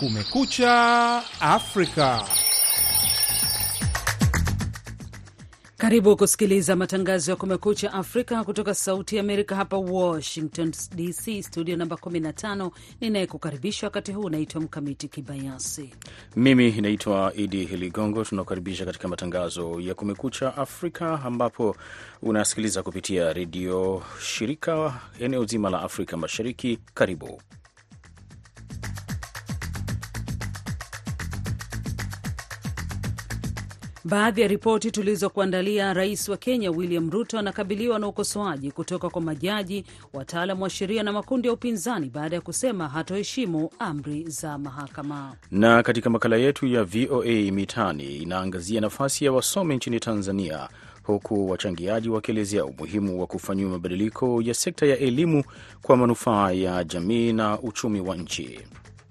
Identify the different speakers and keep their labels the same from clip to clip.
Speaker 1: Kumekucha Afrika.
Speaker 2: Karibu kusikiliza matangazo ya Kumekucha Afrika kutoka Sauti ya Amerika hapa Washington DC, studio namba 15. Ninayekukaribisha wakati huu unaitwa Mkamiti Kibayasi.
Speaker 3: Mimi naitwa Idi Ligongo. Tunakukaribisha katika matangazo ya Kumekucha Afrika ambapo unasikiliza kupitia redio shirika eneo zima la Afrika Mashariki. Karibu
Speaker 2: Baadhi ya ripoti tulizokuandalia: Rais wa Kenya William Ruto anakabiliwa na ukosoaji kutoka kwa majaji, wataalam wa sheria na makundi ya upinzani baada ya kusema hatoheshimu amri za mahakama.
Speaker 3: Na katika makala yetu ya VOA Mitaani inaangazia nafasi ya wasomi nchini Tanzania, huku wachangiaji wakielezea umuhimu wa kufanyiwa mabadiliko ya sekta ya elimu kwa manufaa ya jamii na uchumi wa nchi.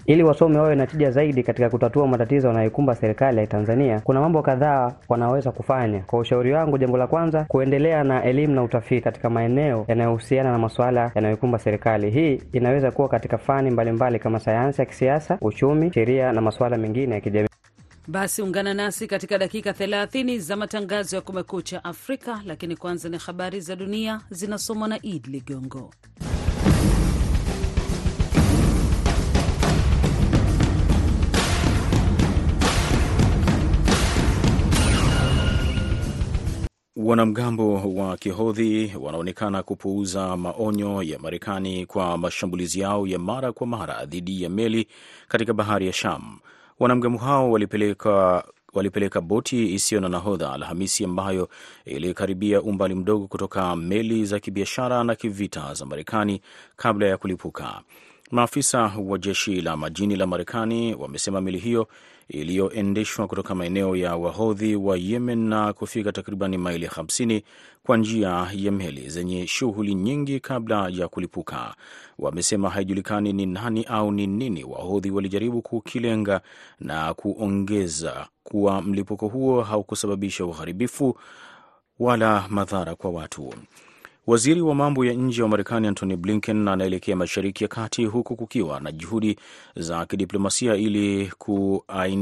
Speaker 4: Ili wasomi wawe na tija zaidi katika kutatua matatizo yanayoikumba serikali ya Tanzania, kuna mambo kadhaa wanaweza kufanya. Kwa ushauri wangu, jambo la kwanza, kuendelea na elimu na utafiti katika maeneo yanayohusiana na masuala yanayoikumba serikali. Hii inaweza kuwa katika fani mbalimbali mbali kama sayansi ya kisiasa, uchumi, sheria na masuala mengine ya kijamii.
Speaker 2: Basi ungana nasi katika dakika 30 za matangazo ya Kumekucha Afrika, lakini kwanza ni habari za dunia zinasomwa na Id Ligongo.
Speaker 3: Wanamgambo wa Kihodhi wanaonekana kupuuza maonyo ya Marekani kwa mashambulizi yao ya mara kwa mara dhidi ya meli katika bahari ya Sham. Wanamgambo hao walipeleka walipeleka boti isiyo na nahodha Alhamisi ambayo ilikaribia umbali mdogo kutoka meli za kibiashara na kivita za Marekani kabla ya kulipuka. Maafisa wa jeshi la majini la Marekani wamesema meli hiyo iliyoendeshwa kutoka maeneo ya wahodhi wa Yemen na kufika takriban maili 50 kwa njia ya meli zenye shughuli nyingi kabla ya kulipuka. Wamesema haijulikani ni nani au ni nini wahodhi walijaribu kukilenga na kuongeza kuwa mlipuko huo haukusababisha uharibifu wala madhara kwa watu. Waziri wa mambo ya nje wa Marekani Antony Blinken anaelekea Mashariki ya Kati huku kukiwa na juhudi za kidiplomasia ili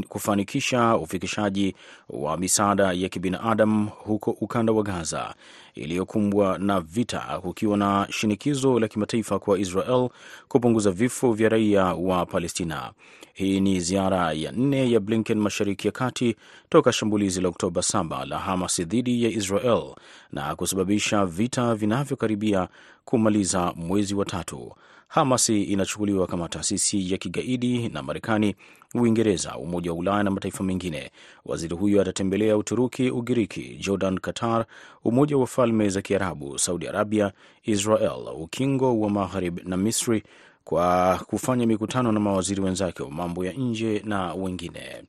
Speaker 3: kufanikisha ufikishaji wa misaada ya kibinadamu huko ukanda wa Gaza iliyokumbwa na vita, kukiwa na shinikizo la kimataifa kwa Israel kupunguza vifo vya raia wa Palestina. Hii ni ziara ya nne ya Blinken Mashariki ya Kati toka shambulizi la Oktoba 7 la Hamas dhidi ya Israel na kusababisha vita vinavyokaribia kumaliza mwezi wa tatu. Hamas inachukuliwa kama taasisi ya kigaidi na Marekani, Uingereza, Umoja wa Ulaya na mataifa mengine. Waziri huyo atatembelea Uturuki, Ugiriki, Jordan, Qatar, Umoja wa Falme za Kiarabu, Saudi Arabia, Israel, Ukingo wa Magharib na Misri kwa kufanya mikutano na mawaziri wenzake wa mambo ya nje na wengine.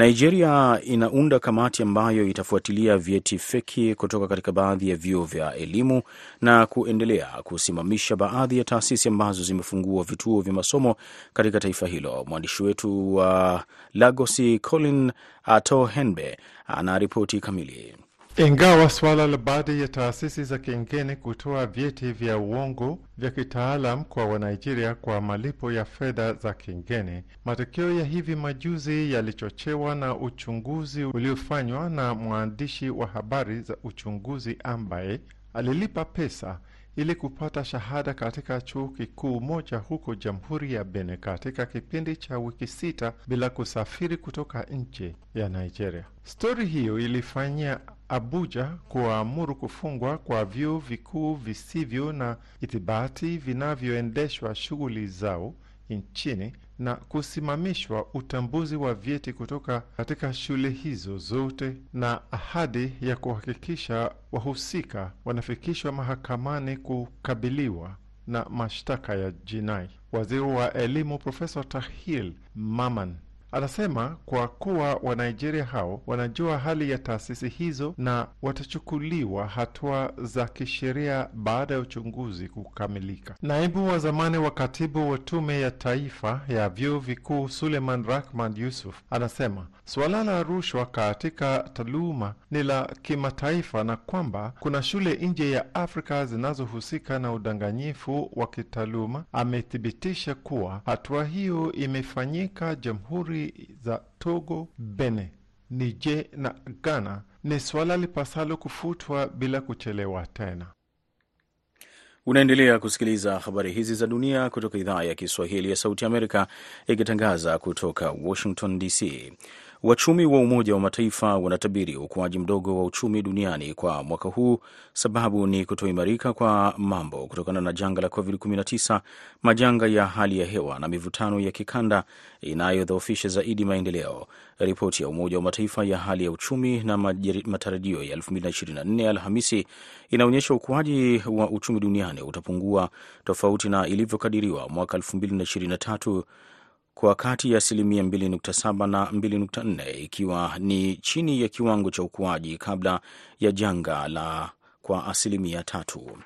Speaker 3: Nigeria inaunda kamati ambayo itafuatilia vyeti feki kutoka katika baadhi ya vyuo vya elimu na kuendelea kusimamisha baadhi ya taasisi ambazo zimefungua vituo vya masomo katika taifa hilo. Mwandishi wetu wa Lagosi Colin Atohenbe ana ripoti kamili.
Speaker 5: Ingawa suala la baadhi ya taasisi za kigeni kutoa vyeti vya uongo vya kitaalam kwa Wanigeria kwa malipo ya fedha za kigeni, matokeo ya hivi majuzi yalichochewa na uchunguzi uliofanywa na mwandishi wa habari za uchunguzi ambaye alilipa pesa ili kupata shahada katika chuo kikuu moja huko Jamhuri ya Benin katika kipindi cha wiki sita bila kusafiri kutoka nchi ya Nigeria. Stori hiyo ilifanyia Abuja kuamuru kufungwa kwa vyuo vikuu visivyo na ithibati vinavyoendeshwa shughuli zao nchini na kusimamishwa utambuzi wa vyeti kutoka katika shule hizo zote na ahadi ya kuhakikisha wahusika wanafikishwa mahakamani kukabiliwa na mashtaka ya jinai. Waziri wa elimu Profesa Tahil Maman Anasema kwa kuwa Wanigeria hao wanajua hali ya taasisi hizo na watachukuliwa hatua za kisheria baada ya uchunguzi kukamilika. Naibu wa zamani wa katibu wa Tume ya Taifa ya Vyuo Vikuu Suleiman Rahman Yusuf anasema suala la rushwa katika taaluma ni la kimataifa na kwamba kuna shule nje ya Afrika zinazohusika na udanganyifu wa kitaaluma. Amethibitisha kuwa hatua hiyo imefanyika jamhuri za Togo, Benin, Niger na Ghana. Ni suala lipasalo kufutwa bila kuchelewa tena.
Speaker 3: Unaendelea kusikiliza habari hizi za dunia kutoka idhaa ya Kiswahili ya Sauti Amerika ikitangaza kutoka Washington DC. Wachumi wa Umoja wa Mataifa wanatabiri ukuaji mdogo wa uchumi duniani kwa mwaka huu. Sababu ni kutoimarika kwa mambo kutokana na janga la COVID-19, majanga ya hali ya hewa na mivutano ya kikanda inayodhoofisha zaidi maendeleo. Ripoti ya Umoja wa Mataifa ya hali ya uchumi na matarajio ya 2024 Alhamisi inaonyesha ukuaji wa uchumi duniani utapungua tofauti na ilivyokadiriwa mwaka 2023 kwa kati ya asilimia 2.7 na 2.4 ikiwa ni chini ya kiwango cha ukuaji kabla ya janga la kwa asilimia tatu.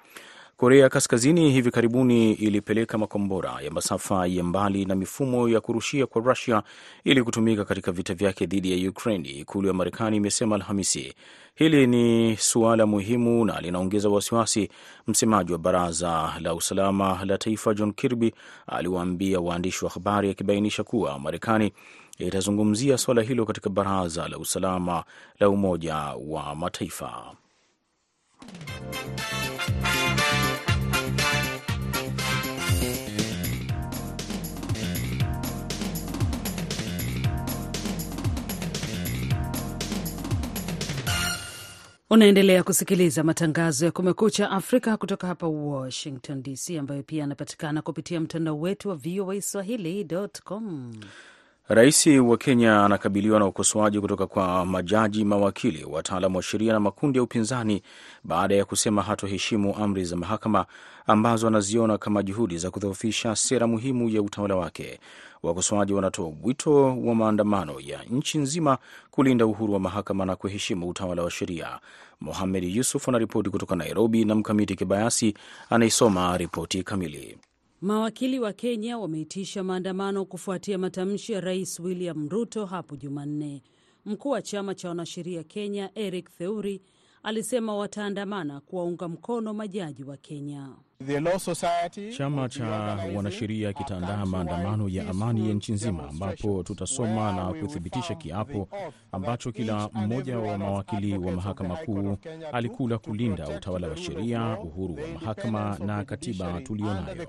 Speaker 3: Korea Kaskazini hivi karibuni ilipeleka makombora ya masafa ya mbali na mifumo ya kurushia kwa Rusia ili kutumika katika vita vyake dhidi ya Ukraini, ikulu ya Marekani imesema Alhamisi. Hili ni suala muhimu na linaongeza wasiwasi. Msemaji wa baraza la usalama la taifa John Kirby aliwaambia waandishi wa habari akibainisha kuwa Marekani itazungumzia suala hilo katika baraza la usalama la Umoja wa Mataifa.
Speaker 2: Unaendelea kusikiliza matangazo ya Kumekucha Afrika kutoka hapa Washington DC, ambayo pia yanapatikana kupitia mtandao wetu wa VOA Swahili.com.
Speaker 3: Rais wa Kenya anakabiliwa na ukosoaji kutoka kwa majaji, mawakili, wataalamu wa sheria na makundi ya upinzani baada ya kusema hatoheshimu amri za mahakama ambazo anaziona kama juhudi za kudhoofisha sera muhimu ya utawala wake. Wakosoaji wanatoa wito wa maandamano ya nchi nzima kulinda uhuru wa mahakama na kuheshimu utawala wa sheria. Mohamed Yusuf anaripoti kutoka Nairobi na Mkamiti Kibayasi anaisoma ripoti kamili.
Speaker 2: Mawakili wa Kenya wameitisha maandamano kufuatia matamshi ya Rais William Ruto hapo Jumanne. Mkuu wa chama cha wanasheria Kenya Eric Theuri alisema wataandamana kuwaunga mkono majaji wa Kenya.
Speaker 3: Chama cha wanasheria kitaandaa maandamano ya amani ya nchi nzima, ambapo tutasoma na kuthibitisha kiapo ambacho kila mmoja wa mawakili wa mahakama kuu alikula kulinda utawala wa sheria, uhuru wa mahakama na katiba tuliyonayo.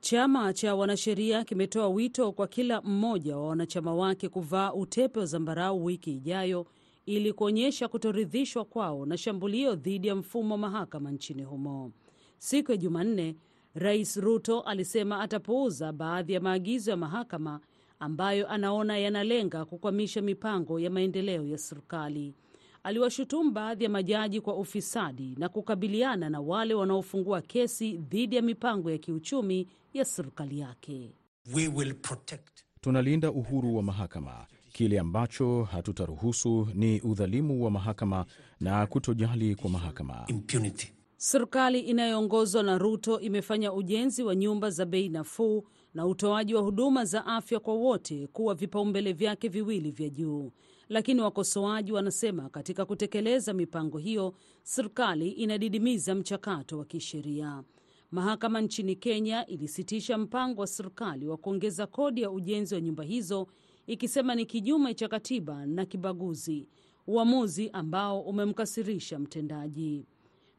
Speaker 2: Chama cha wanasheria kimetoa wito kwa kila mmoja wa wanachama wake kuvaa utepe wa zambarau wiki ijayo ili kuonyesha kutoridhishwa kwao na shambulio dhidi ya mfumo wa mahakama nchini humo. Siku ya Jumanne, Rais Ruto alisema atapuuza baadhi ya maagizo ya mahakama ambayo anaona yanalenga kukwamisha mipango ya maendeleo ya serikali. Aliwashutumu baadhi ya majaji kwa ufisadi na kukabiliana na wale wanaofungua kesi dhidi ya mipango ya kiuchumi ya serikali yake.
Speaker 1: We will protect.
Speaker 3: Tunalinda uhuru wa mahakama. Kile ambacho hatutaruhusu ni udhalimu wa mahakama na kutojali kwa mahakama.
Speaker 1: Impunity.
Speaker 2: Serikali inayoongozwa na Ruto imefanya ujenzi wa nyumba za bei nafuu na utoaji wa huduma za afya kwa wote kuwa vipaumbele vyake viwili vya juu, lakini wakosoaji wanasema katika kutekeleza mipango hiyo, serikali inadidimiza mchakato wa kisheria. Mahakama nchini Kenya ilisitisha mpango wa serikali wa kuongeza kodi ya ujenzi wa nyumba hizo ikisema ni kinyume cha katiba na kibaguzi, uamuzi ambao umemkasirisha mtendaji.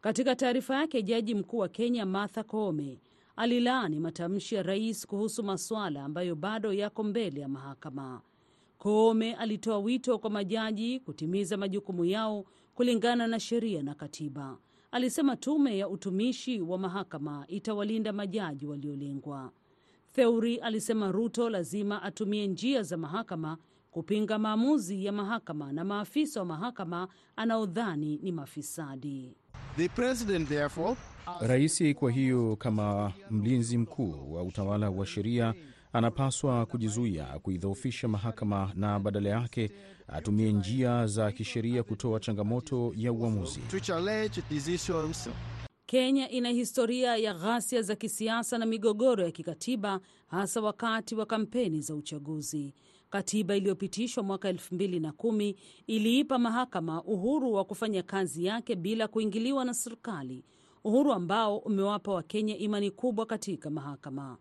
Speaker 2: Katika taarifa yake, jaji mkuu wa Kenya Martha Koome alilaani matamshi ya rais kuhusu masuala ambayo bado yako mbele ya mahakama. Koome alitoa wito kwa majaji kutimiza majukumu yao kulingana na sheria na katiba. Alisema tume ya utumishi wa mahakama itawalinda majaji waliolengwa. Theuri alisema Ruto lazima atumie njia za mahakama kupinga maamuzi ya mahakama na maafisa wa mahakama anaodhani ni mafisadi.
Speaker 6: The president
Speaker 3: Rais kwa hiyo kama mlinzi mkuu wa utawala wa sheria anapaswa kujizuia kuidhoofisha mahakama na badala yake atumie njia za kisheria kutoa changamoto ya uamuzi.
Speaker 2: Kenya ina historia ya ghasia za kisiasa na migogoro ya kikatiba hasa wakati wa kampeni za uchaguzi. Katiba iliyopitishwa mwaka elfu mbili na kumi iliipa mahakama uhuru wa kufanya kazi yake bila kuingiliwa na serikali, uhuru ambao umewapa Wakenya imani kubwa katika mahakama.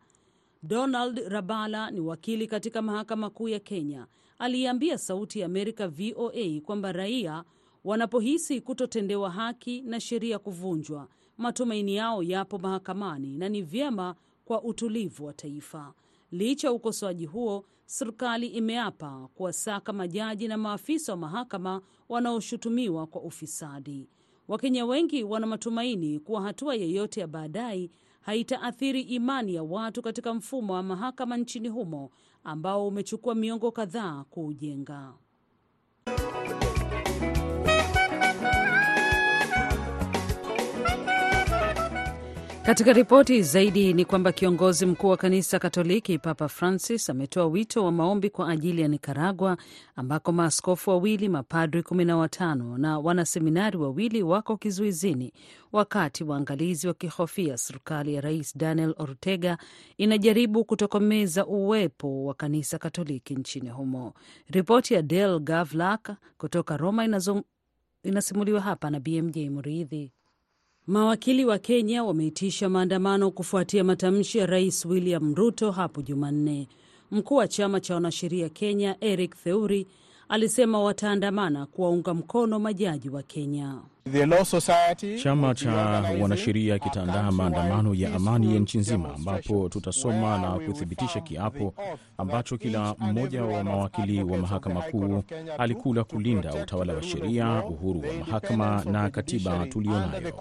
Speaker 2: Donald Rabala ni wakili katika mahakama kuu ya Kenya. Aliiambia Sauti ya Amerika VOA kwamba raia wanapohisi kutotendewa haki na sheria kuvunjwa, matumaini yao yapo mahakamani na ni vyema kwa utulivu wa taifa. Licha ya ukosoaji huo, serikali imeapa kuwasaka majaji na maafisa wa mahakama wanaoshutumiwa kwa ufisadi. Wakenya wengi wana matumaini kuwa hatua yeyote ya baadaye haitaathiri imani ya watu katika mfumo wa mahakama nchini humo ambao umechukua miongo kadhaa kuujenga. Katika ripoti zaidi ni kwamba kiongozi mkuu wa kanisa Katoliki Papa Francis ametoa wito wa maombi kwa ajili ya Nikaragua ambako maaskofu wawili, mapadri kumi na watano na wanaseminari wawili wako kizuizini, wakati waangalizi wakihofia serikali ya Rais Daniel Ortega inajaribu kutokomeza uwepo wa kanisa Katoliki nchini humo. Ripoti ya Del Gavlak kutoka Roma inazong... inasimuliwa hapa na BMJ Muridhi. Mawakili wa Kenya wameitisha maandamano kufuatia matamshi ya Rais William Ruto hapo Jumanne. Mkuu wa chama cha wanasheria Kenya Eric Theuri alisema wataandamana kuwaunga mkono majaji wa Kenya.
Speaker 3: Chama cha wanasheria kitaandaa maandamano ya amani ya nchi nzima, ambapo tutasoma na kuthibitisha kiapo ambacho kila mmoja wa mawakili wa mahakama kuu alikula kulinda utawala wa sheria, uhuru wa mahakama na katiba tuliyonayo.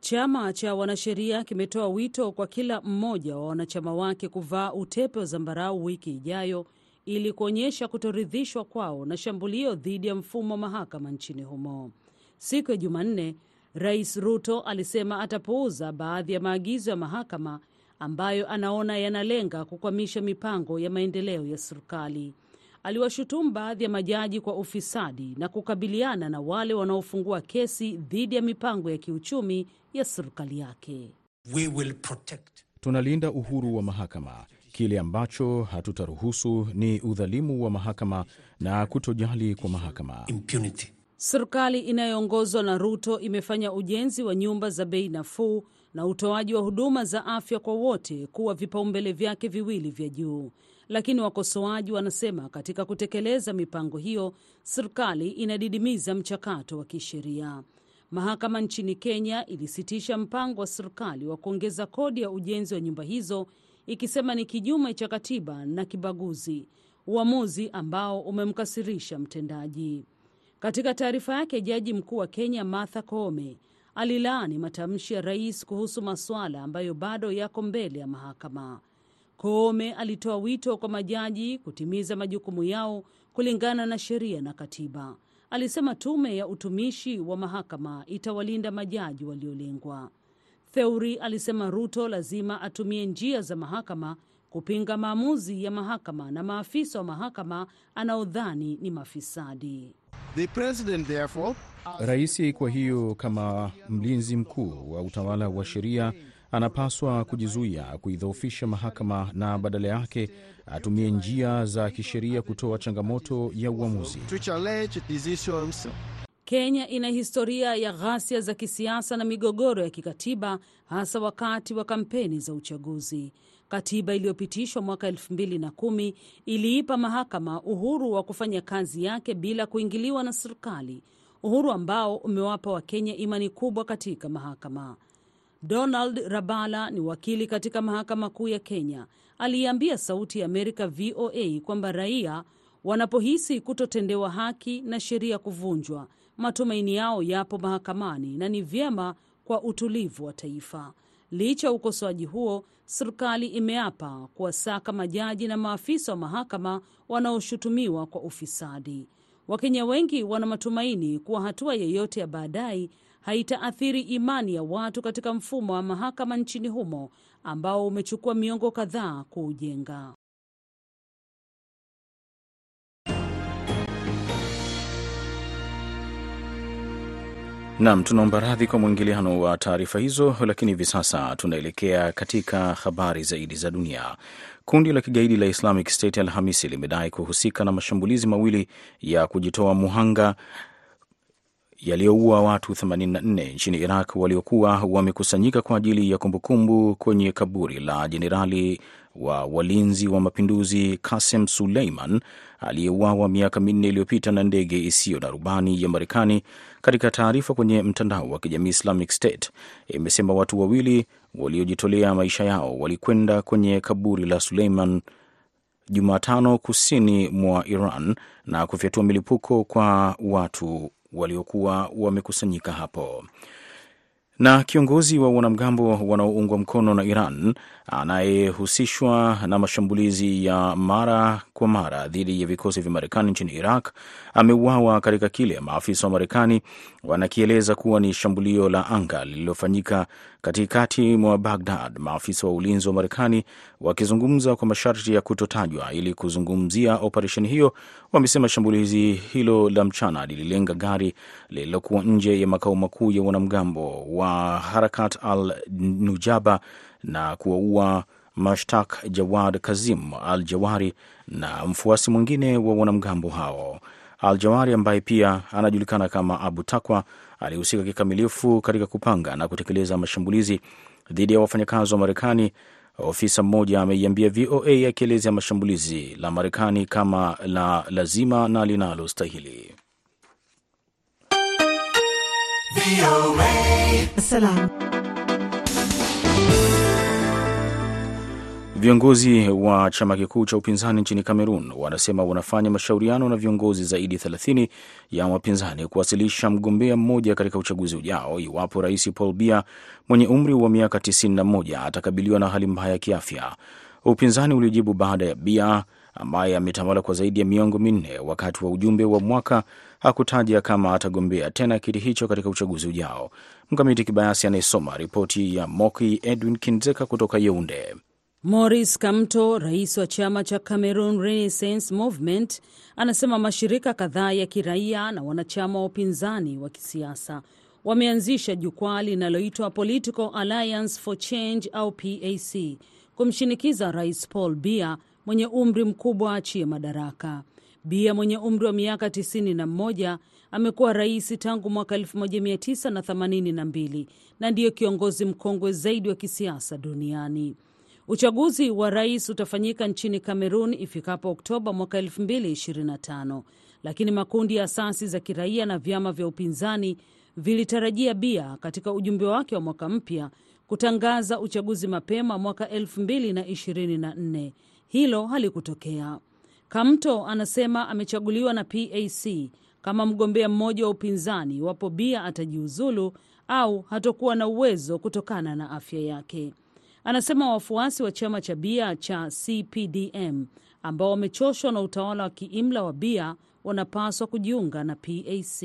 Speaker 2: Chama cha wanasheria kimetoa wito kwa kila mmoja wa wanachama wake kuvaa utepe wa zambarau wiki ijayo ili kuonyesha kutoridhishwa kwao na shambulio dhidi ya mfumo wa mahakama nchini humo. Siku ya Jumanne, Rais Ruto alisema atapuuza baadhi ya maagizo ya mahakama ambayo anaona yanalenga kukwamisha mipango ya maendeleo ya serikali. Aliwashutumu baadhi ya majaji kwa ufisadi na kukabiliana na wale wanaofungua kesi dhidi ya mipango ya kiuchumi ya serikali yake.
Speaker 1: We will protect.
Speaker 3: Tunalinda uhuru wa mahakama. Kile ambacho hatutaruhusu ni udhalimu wa mahakama na kutojali kwa mahakama.
Speaker 1: Impunity.
Speaker 2: Serikali inayoongozwa na Ruto imefanya ujenzi wa nyumba za bei nafuu na utoaji wa huduma za afya kwa wote kuwa vipaumbele vyake viwili vya juu, lakini wakosoaji wanasema katika kutekeleza mipango hiyo, serikali inadidimiza mchakato wa kisheria. Mahakama nchini Kenya ilisitisha mpango wa serikali wa kuongeza kodi ya ujenzi wa nyumba hizo ikisema ni kinyume cha katiba na kibaguzi, uamuzi ambao umemkasirisha mtendaji. Katika taarifa yake, jaji mkuu wa Kenya Martha Koome alilaani matamshi ya rais kuhusu masuala ambayo bado yako mbele ya mahakama. Koome alitoa wito kwa majaji kutimiza majukumu yao kulingana na sheria na katiba. Alisema tume ya utumishi wa mahakama itawalinda majaji waliolengwa. Theuri alisema Ruto lazima atumie njia za mahakama kupinga maamuzi ya mahakama na maafisa wa mahakama anaodhani ni mafisadi.
Speaker 6: The president therefore
Speaker 3: Rais kwa hiyo, kama mlinzi mkuu wa utawala wa sheria, anapaswa kujizuia kuidhoofisha mahakama na badala yake atumie njia za kisheria kutoa changamoto ya uamuzi.
Speaker 2: Kenya ina historia ya ghasia za kisiasa na migogoro ya kikatiba hasa wakati wa kampeni za uchaguzi. Katiba iliyopitishwa mwaka elfu mbili na kumi iliipa mahakama uhuru wa kufanya kazi yake bila kuingiliwa na serikali, uhuru ambao umewapa Wakenya imani kubwa katika mahakama. Donald Rabala ni wakili katika mahakama kuu ya Kenya. Aliiambia Sauti ya Amerika VOA kwamba raia wanapohisi kutotendewa haki na sheria kuvunjwa, matumaini yao yapo mahakamani na ni vyema kwa utulivu wa taifa. Licha ya ukosoaji huo, serikali imeapa kuwasaka majaji na maafisa wa mahakama wanaoshutumiwa kwa ufisadi. Wakenya wengi wana matumaini kuwa hatua yeyote ya baadaye haitaathiri imani ya watu katika mfumo wa mahakama nchini humo ambao umechukua miongo kadhaa kuujenga.
Speaker 3: Nam, tunaomba radhi kwa mwingiliano wa taarifa hizo, lakini hivi sasa tunaelekea katika habari zaidi za dunia. Kundi la kigaidi la Islamic State Alhamisi limedai kuhusika na mashambulizi mawili ya kujitoa muhanga yaliyoua watu 84 nchini Iraq waliokuwa wamekusanyika kwa ajili ya kumbukumbu kwenye kaburi la jenerali wa walinzi wa mapinduzi Kasem Suleiman aliyeuawa miaka minne iliyopita na ndege isiyo na rubani ya Marekani. Katika taarifa kwenye mtandao wa kijamii, Islamic State imesema watu wawili waliojitolea maisha yao walikwenda kwenye kaburi la Suleiman Jumatano kusini mwa Iran na kufyatua milipuko kwa watu waliokuwa wamekusanyika hapo. Na kiongozi wa wanamgambo wanaoungwa mkono na Iran anayehusishwa na mashambulizi ya mara kwa mara dhidi ya vikosi vya Marekani nchini Iraq ameuawa katika kile maafisa wa Marekani wanakieleza kuwa ni shambulio la anga lililofanyika katikati mwa Bagdad. Maafisa wa ulinzi wa Marekani wakizungumza kwa masharti ya kutotajwa ili kuzungumzia operesheni hiyo, wamesema shambulizi hilo la mchana lililenga gari lililokuwa nje ya makao makuu ya wanamgambo wa Harakat al Nujaba na kuwaua Mashtaq Jawad Kazim al Jawari na mfuasi mwingine wa wanamgambo hao. Al Jawari ambaye pia anajulikana kama Abu Takwa alihusika kikamilifu katika kupanga na kutekeleza mashambulizi dhidi ya wafanyakazi wa Marekani. Ofisa mmoja ameiambia VOA akielezea mashambulizi la Marekani kama la lazima na linalostahili. Viongozi wa chama kikuu cha upinzani nchini Kamerun wanasema wanafanya mashauriano na viongozi zaidi 30 ya wapinzani kuwasilisha mgombea mmoja katika uchaguzi ujao iwapo Rais Paul Biya mwenye umri wa miaka 91 atakabiliwa na hali mbaya ya kiafya. Upinzani uliojibu baada ya Biya ambaye ametawala kwa zaidi ya miongo minne wakati wa ujumbe wa mwaka hakutaja kama atagombea tena kiti hicho katika uchaguzi ujao. Mkamiti Kibayasi anayesoma ripoti ya Moki Edwin Kinzeka kutoka Yeunde.
Speaker 2: Maurice Kamto, rais wa chama cha Cameroon Renaissance Movement, anasema mashirika kadhaa ya kiraia na wanachama wa upinzani wa kisiasa wameanzisha jukwaa linaloitwa Political Alliance for Change au PAC kumshinikiza Rais Paul Biya mwenye umri mkubwa achie madaraka. Biya mwenye umri wa miaka 91 amekuwa rais tangu mwaka 1982 na ndiyo kiongozi mkongwe zaidi wa kisiasa duniani. Uchaguzi wa rais utafanyika nchini Kamerun ifikapo Oktoba mwaka 2025, lakini makundi ya asasi za kiraia na vyama vya upinzani vilitarajia bia katika ujumbe wake wa mwaka mpya kutangaza uchaguzi mapema mwaka 2024. Hilo halikutokea. Kamto anasema amechaguliwa na PAC kama mgombea mmoja wa upinzani iwapo Bia atajiuzulu au hatokuwa na uwezo kutokana na afya yake. Anasema wafuasi wa chama cha bia cha CPDM ambao wamechoshwa na utawala wa kiimla wa bia wanapaswa kujiunga na PAC.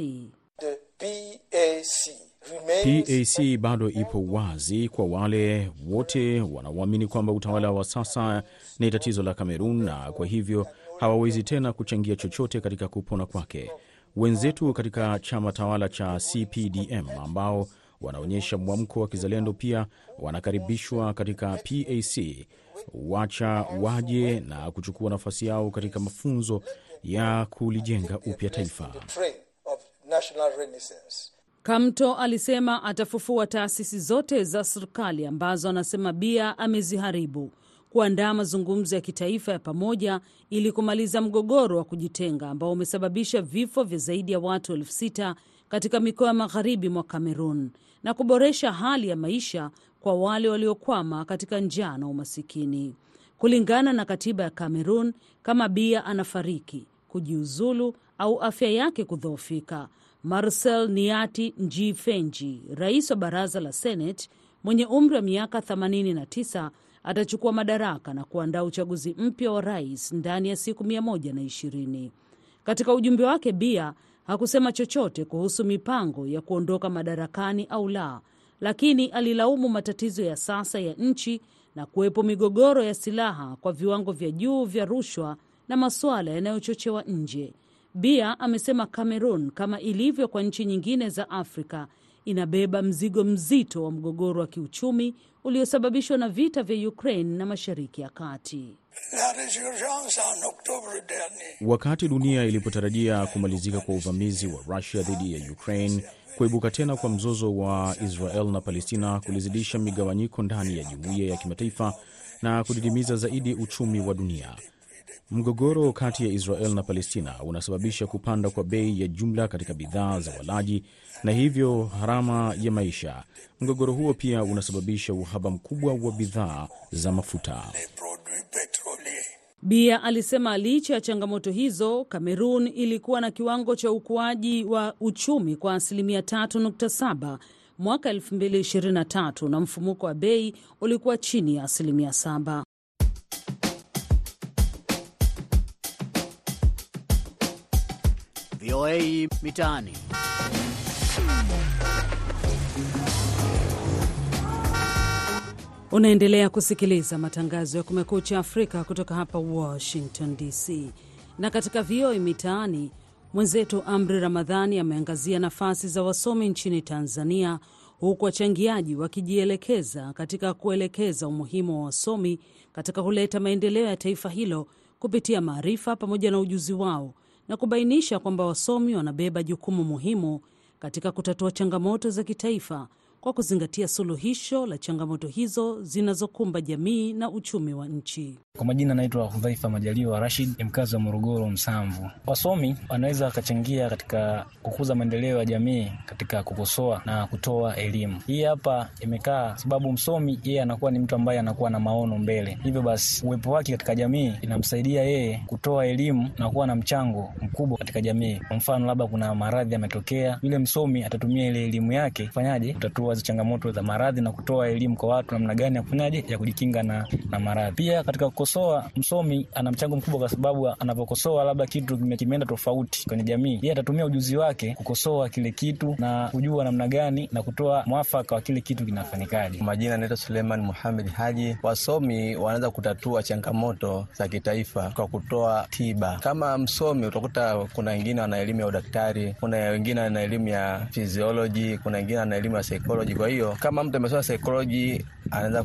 Speaker 3: PAC bado ipo wazi kwa wale wote wanaoamini kwamba utawala wa sasa ni tatizo la Kamerun na kwa hivyo hawawezi tena kuchangia chochote katika kupona kwake. Wenzetu katika chama tawala cha CPDM ambao wanaonyesha mwamko wa kizalendo pia wanakaribishwa katika PAC. Wacha waje na kuchukua nafasi yao katika mafunzo ya kulijenga upya taifa.
Speaker 2: Kamto alisema atafufua taasisi zote za serikali ambazo anasema Bia ameziharibu, kuandaa mazungumzo ya kitaifa ya pamoja ili kumaliza mgogoro wa kujitenga ambao umesababisha vifo vya zaidi ya watu elfu sita katika mikoa ya magharibi mwa Kamerun na kuboresha hali ya maisha kwa wale waliokwama katika njaa na umasikini. Kulingana na katiba ya Kamerun, kama Bia anafariki, kujiuzulu au afya yake kudhoofika, Marcel Niati Njifenji, rais wa baraza la Seneti mwenye umri wa miaka 89 atachukua madaraka na kuandaa uchaguzi mpya wa rais ndani ya siku 120. Katika ujumbe wake, Biya Hakusema chochote kuhusu mipango ya kuondoka madarakani au la, lakini alilaumu matatizo ya sasa ya nchi na kuwepo migogoro ya silaha kwa viwango vya juu vya rushwa na masuala yanayochochewa nje. Bia amesema Cameroon, kama ilivyo kwa nchi nyingine za Afrika, inabeba mzigo mzito wa mgogoro wa kiuchumi uliosababishwa na vita vya Ukraine na Mashariki ya Kati.
Speaker 3: Wakati dunia ilipotarajia kumalizika kwa uvamizi wa Rusia dhidi ya Ukraine, kuibuka tena kwa mzozo wa Israel na Palestina kulizidisha migawanyiko ndani ya jumuiya ya kimataifa na kudidimiza zaidi uchumi wa dunia. Mgogoro kati ya Israel na Palestina unasababisha kupanda kwa bei ya jumla katika bidhaa za walaji na hivyo gharama ya maisha. Mgogoro huo pia unasababisha uhaba mkubwa wa bidhaa za mafuta.
Speaker 2: Bia alisema licha ya changamoto hizo, Kamerun ilikuwa na kiwango cha ukuaji wa uchumi kwa asilimia 3.7 mwaka 2023 na mfumuko wa bei ulikuwa chini ya asilimia 7.
Speaker 7: VOA Mitaani.
Speaker 2: Unaendelea kusikiliza matangazo ya Kumekucha Afrika kutoka hapa Washington DC. Na katika VOA Mitaani, mwenzetu Amri Ramadhani ameangazia nafasi za wasomi nchini Tanzania, huku wachangiaji wakijielekeza katika kuelekeza umuhimu wa wasomi katika kuleta maendeleo ya taifa hilo kupitia maarifa pamoja na ujuzi wao na kubainisha kwamba wasomi wanabeba jukumu muhimu katika kutatua changamoto za kitaifa kwa kuzingatia suluhisho la changamoto hizo zinazokumba jamii na uchumi wa nchi.
Speaker 8: Kwa majina anaitwa Hudhaifa Majaliwa Rashid, ni mkazi wa Morogoro Msamvu. Wasomi wanaweza wakachangia katika kukuza maendeleo ya jamii katika kukosoa na kutoa elimu. Hii hapa imekaa sababu msomi yeye anakuwa ni mtu ambaye anakuwa na maono mbele, hivyo basi uwepo wake katika jamii inamsaidia yeye kutoa elimu na kuwa na mchango mkubwa katika jamii. Kwa mfano, labda kuna maradhi yametokea, yule msomi atatumia ile elimu yake kufanyaje kutatua changamoto za maradhi na kutoa elimu kwa watu namna gani ya kufanyaje ya kujikinga na, na maradhi. Pia katika kukosoa, msomi ana mchango mkubwa, kwa sababu anapokosoa labda kitu kimeenda tofauti kwenye jamii, yeye atatumia ujuzi wake kukosoa kile kitu na kujua namna gani na kutoa mwafaka wa kile kitu kinafanyikaje.
Speaker 9: Majina anaitwa Suleiman Muhamed Haji. Wasomi wanaweza kutatua changamoto za kitaifa kwa kutoa tiba. Kama msomi utakuta kuna wengine wana elimu ya udaktari, kuna wengine wana elimu ya fizioloji, kuna wengine wana elimu ya psychology kwa hiyo kama mtu amesoma psychology, anaweza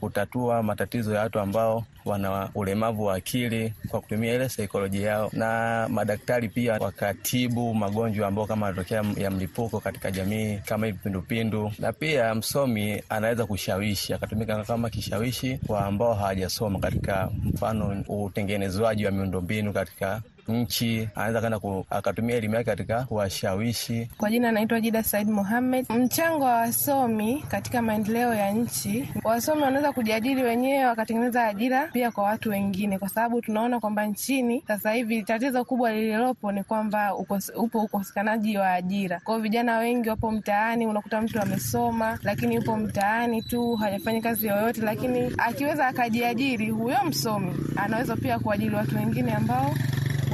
Speaker 9: kutatua matatizo ya watu ambao wana ulemavu wa akili kwa kutumia ile saikolojia yao, na madaktari pia wakatibu magonjwa ambao kama yanatokea ya mlipuko katika jamii kama hivi pindupindu. Na pia msomi anaweza kushawishi, akatumika kama kishawishi kwa ambao hawajasoma katika mfano utengenezwaji wa miundombinu katika nchi anaweza kana akatumia elimu yake katika kuwashawishi.
Speaker 10: Kwa jina anaitwa Jida Said Mohamed. Mchango wa wasomi katika maendeleo ya nchi, wasomi wanaweza kujadili wenyewe wakatengeneza ajira pia kwa watu wengine, kwa sababu tunaona kwamba nchini sasa hivi tatizo kubwa lililopo ni kwamba ukos, upo ukosekanaji wa ajira. Kwa hiyo vijana wengi wapo mtaani, unakuta mtu amesoma lakini yupo mtaani tu hajafanya kazi yoyote, lakini akiweza akajiajiri, huyo msomi anaweza pia kuajiri watu wengine ambao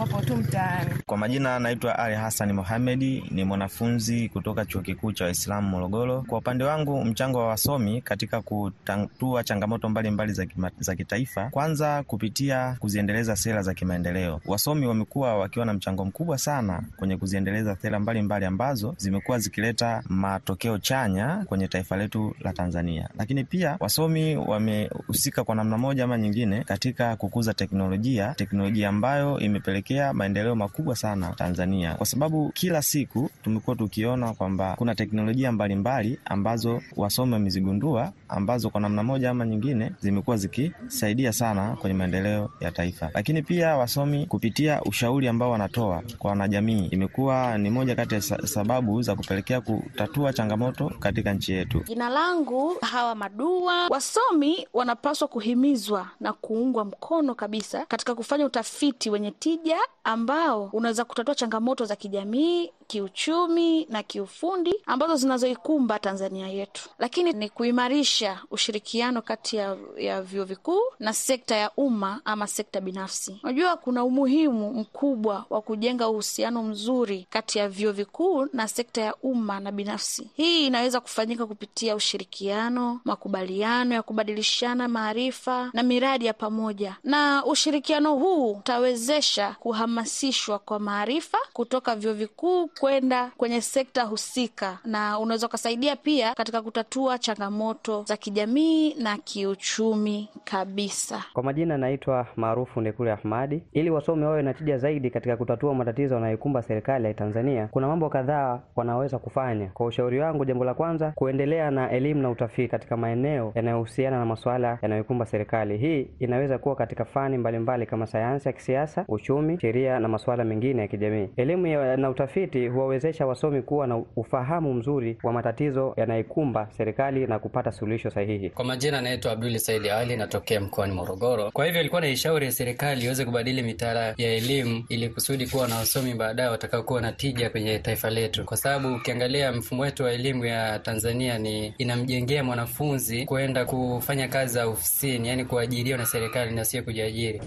Speaker 10: wapo tu mtaani.
Speaker 11: Kwa majina anaitwa Ali Hasani Mohamedi, ni mwanafunzi kutoka chuo kikuu cha Waislamu Morogoro. Kwa upande wangu, mchango wa wasomi katika kutatua changamoto mbalimbali za kitaifa, kwanza kupitia kuziendeleza sera za kimaendeleo. Wasomi wamekuwa wakiwa na mchango mkubwa sana kwenye kuziendeleza sera mbalimbali ambazo zimekuwa zikileta matokeo chanya kwenye taifa letu la Tanzania. Lakini pia wasomi wamehusika kwa namna moja ama nyingine katika kukuza teknolojia, teknolojia ambayo imepelekea maendeleo makubwa sana Tanzania, kwa sababu kila siku tumekuwa tukiona kwamba kuna teknolojia mbalimbali mbali ambazo wasomi wamezigundua ambazo kwa namna moja ama nyingine zimekuwa zikisaidia sana kwenye maendeleo ya taifa. Lakini pia wasomi kupitia ushauri ambao wanatoa kwa wanajamii imekuwa ni moja kati ya sababu za kupelekea kutatua changamoto katika nchi yetu.
Speaker 12: Jina langu Hawa Madua. Wasomi wanapaswa kuhimizwa na kuungwa mkono kabisa katika kufanya utafiti wenye tija ambao unaweza kutatua changamoto za kijamii, kiuchumi na kiufundi ambazo zinazoikumba Tanzania yetu, lakini ni kuimarisha ushirikiano kati ya, ya vyuo vikuu na sekta ya umma ama sekta binafsi. Unajua kuna umuhimu mkubwa wa kujenga uhusiano mzuri kati ya vyuo vikuu na sekta ya umma na binafsi. Hii inaweza kufanyika kupitia ushirikiano, makubaliano ya kubadilishana maarifa na miradi ya pamoja, na ushirikiano huu utawezesha kuhamasishwa kwa maarifa kutoka vyuo vikuu kwenda kwenye sekta husika, na unaweza ukasaidia pia katika kutatua changamoto za kijamii na kiuchumi kabisa.
Speaker 4: Kwa majina naitwa maarufu Ndekule Ahmadi. Ili wasomi wawe na tija zaidi katika kutatua matatizo yanayoikumba serikali ya Tanzania, kuna mambo kadhaa wanaweza kufanya. Kwa ushauri wangu, jambo la kwanza, kuendelea na elimu na utafiti katika maeneo yanayohusiana na masuala yanayoikumba serikali. Hii inaweza kuwa katika fani mbalimbali mbali kama sayansi ya kisiasa, uchumi, sheria na masuala mengine ya kijamii. Elimu na utafiti huwawezesha wasomi kuwa na ufahamu mzuri wa matatizo yanayoikumba serikali na kupata suluhisho sahihi.
Speaker 7: Kwa majina anaitwa Abduli Saidi Ali, natokea mkoani Morogoro. Kwa hivyo ilikuwa naishauri serikali iweze kubadili mitaala ya elimu ili kusudi kuwa na wasomi baadaye watakaokuwa na tija kwenye taifa letu, kwa sababu ukiangalia mfumo wetu wa elimu ya Tanzania ni inamjengea mwanafunzi kwenda kufanya kazi za ofisini, yani kuajiriwa na serikali na sio kujiajiri.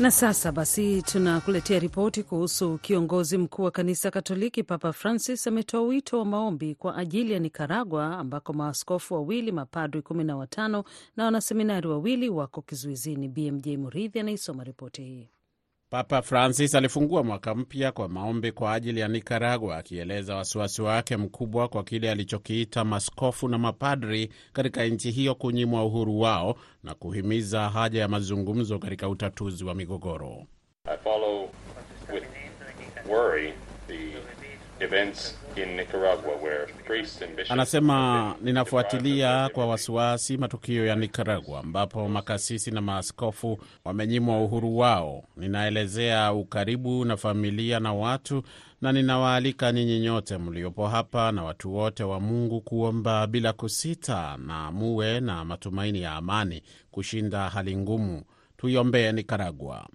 Speaker 2: Na sasa basi tunakuletea ripoti kuhusu kiongozi mkuu wa kanisa Katoliki. Papa Francis ametoa wito wa maombi kwa ajili ya Nikaragua, ambako maaskofu wawili, mapadri kumi na watano na wanaseminari wawili wako kizuizini. BMJ Muridhi anaisoma ripoti hii.
Speaker 13: Papa Francis alifungua mwaka mpya kwa maombi kwa ajili ya Nikaragua, akieleza wasiwasi wake mkubwa kwa kile alichokiita maskofu na mapadri katika nchi hiyo kunyimwa uhuru wao na kuhimiza haja ya mazungumzo katika utatuzi wa migogoro. Anasema, ninafuatilia kwa wasiwasi matukio ya Nikaragua ambapo makasisi na maaskofu wamenyimwa uhuru wao. Ninaelezea ukaribu na familia na watu, na ninawaalika ninyi nyote mliopo hapa na watu wote wa Mungu kuomba bila kusita, na muwe na matumaini ya amani kushinda hali ngumu. Tuiombee Nikaragua.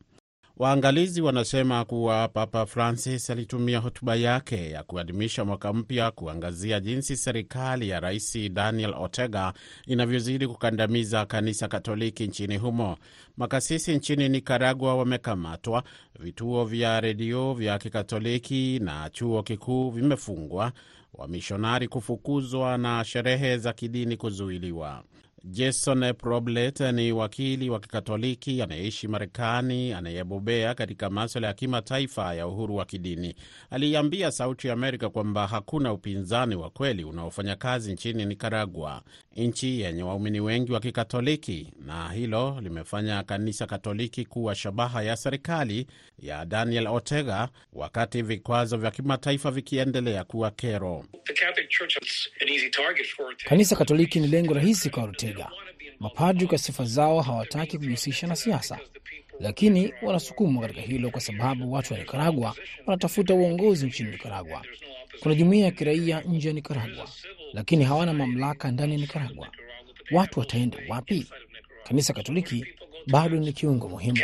Speaker 13: Waangalizi wanasema kuwa Papa Francis alitumia hotuba yake ya kuadhimisha mwaka mpya kuangazia jinsi serikali ya Rais Daniel Ortega inavyozidi kukandamiza kanisa Katoliki nchini humo. Makasisi nchini Nikaragua wamekamatwa, vituo vya redio vya Kikatoliki na chuo kikuu vimefungwa, wamishonari kufukuzwa na sherehe za kidini kuzuiliwa. Jason Problet ni wakili wa Kikatoliki anayeishi Marekani anayebobea katika maswala ya kimataifa ya uhuru wa kidini. Aliiambia Sauti ya Amerika kwamba hakuna upinzani wa kweli unaofanya kazi nchini Nikaragua, nchi yenye waumini wengi wa Kikatoliki, na hilo limefanya kanisa Katoliki kuwa shabaha ya serikali ya Daniel Ortega, wakati vikwazo vya kimataifa vikiendelea kuwa kero.
Speaker 14: Kanisa Katoliki ni lengo rahisi kwa Ortega. Mapadri kwa sifa zao hawataki kujihusisha na siasa, lakini wanasukumwa katika hilo kwa sababu watu wa Nikaragua wanatafuta uongozi nchini Nikaragua. Kuna jumuiya ya kiraia nje ya Nikaragua, lakini hawana mamlaka ndani ya Nikaragua. Watu wataenda wapi? Kanisa Katoliki bado ni kiungo muhimu.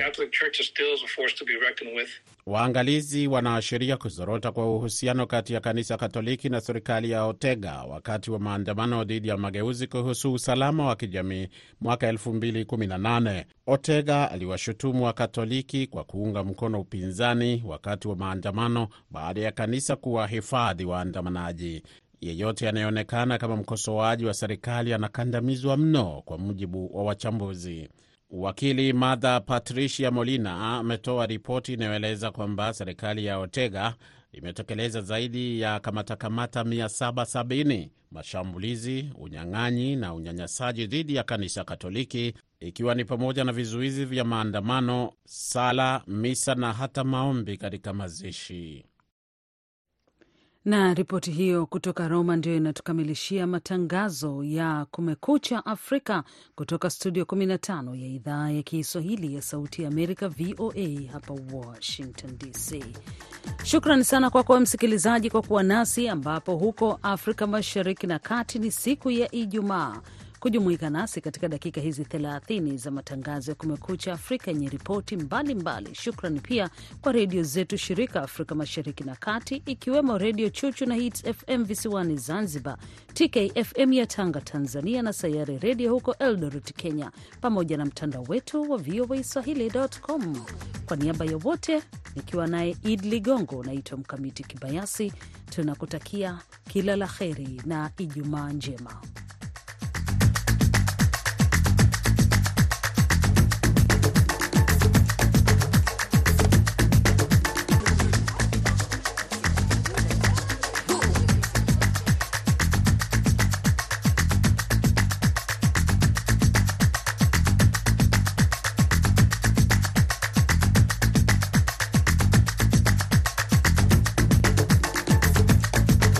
Speaker 13: Waangalizi wanaashiria kuzorota kwa uhusiano kati ya kanisa Katoliki na serikali ya Ortega wakati wa maandamano dhidi ya mageuzi kuhusu usalama wa kijamii mwaka 2018. Ortega aliwashutumu wa Katoliki kwa kuunga mkono upinzani wakati wa maandamano baada ya kanisa kuwahifadhi waandamanaji. Yeyote anayeonekana kama mkosoaji wa serikali anakandamizwa mno, kwa mujibu wa wachambuzi. Wakili Martha Patricia Molina ametoa ripoti inayoeleza kwamba serikali ya Ortega imetekeleza zaidi ya kamatakamata 770 mashambulizi, unyang'anyi na unyanyasaji dhidi ya kanisa Katoliki, ikiwa ni pamoja na vizuizi vya maandamano, sala, misa na hata maombi katika mazishi.
Speaker 2: Na ripoti hiyo kutoka Roma ndio inatukamilishia matangazo ya Kumekucha Afrika kutoka studio 15 ya idhaa ya Kiswahili ya Sauti ya Amerika, VOA hapa Washington DC. Shukran sana kwako msikilizaji kwa kuwa nasi, ambapo huko Afrika Mashariki na Kati ni siku ya Ijumaa. Kujumuika nasi katika dakika hizi 30 za matangazo ya Kumekucha Afrika yenye ripoti mbalimbali. Shukrani pia kwa redio zetu shirika Afrika Mashariki na Kati, ikiwemo Redio Chuchu na Hits FM visiwani Zanzibar, TKFM ya Tanga, Tanzania, na Sayari Redio huko Eldoret, Kenya, pamoja na mtandao wetu wa VOA Swahili.com. Kwa niaba ya wote nikiwa naye Id Ligongo, naitwa Mkamiti Kibayasi. Tunakutakia kila la heri na Ijumaa njema.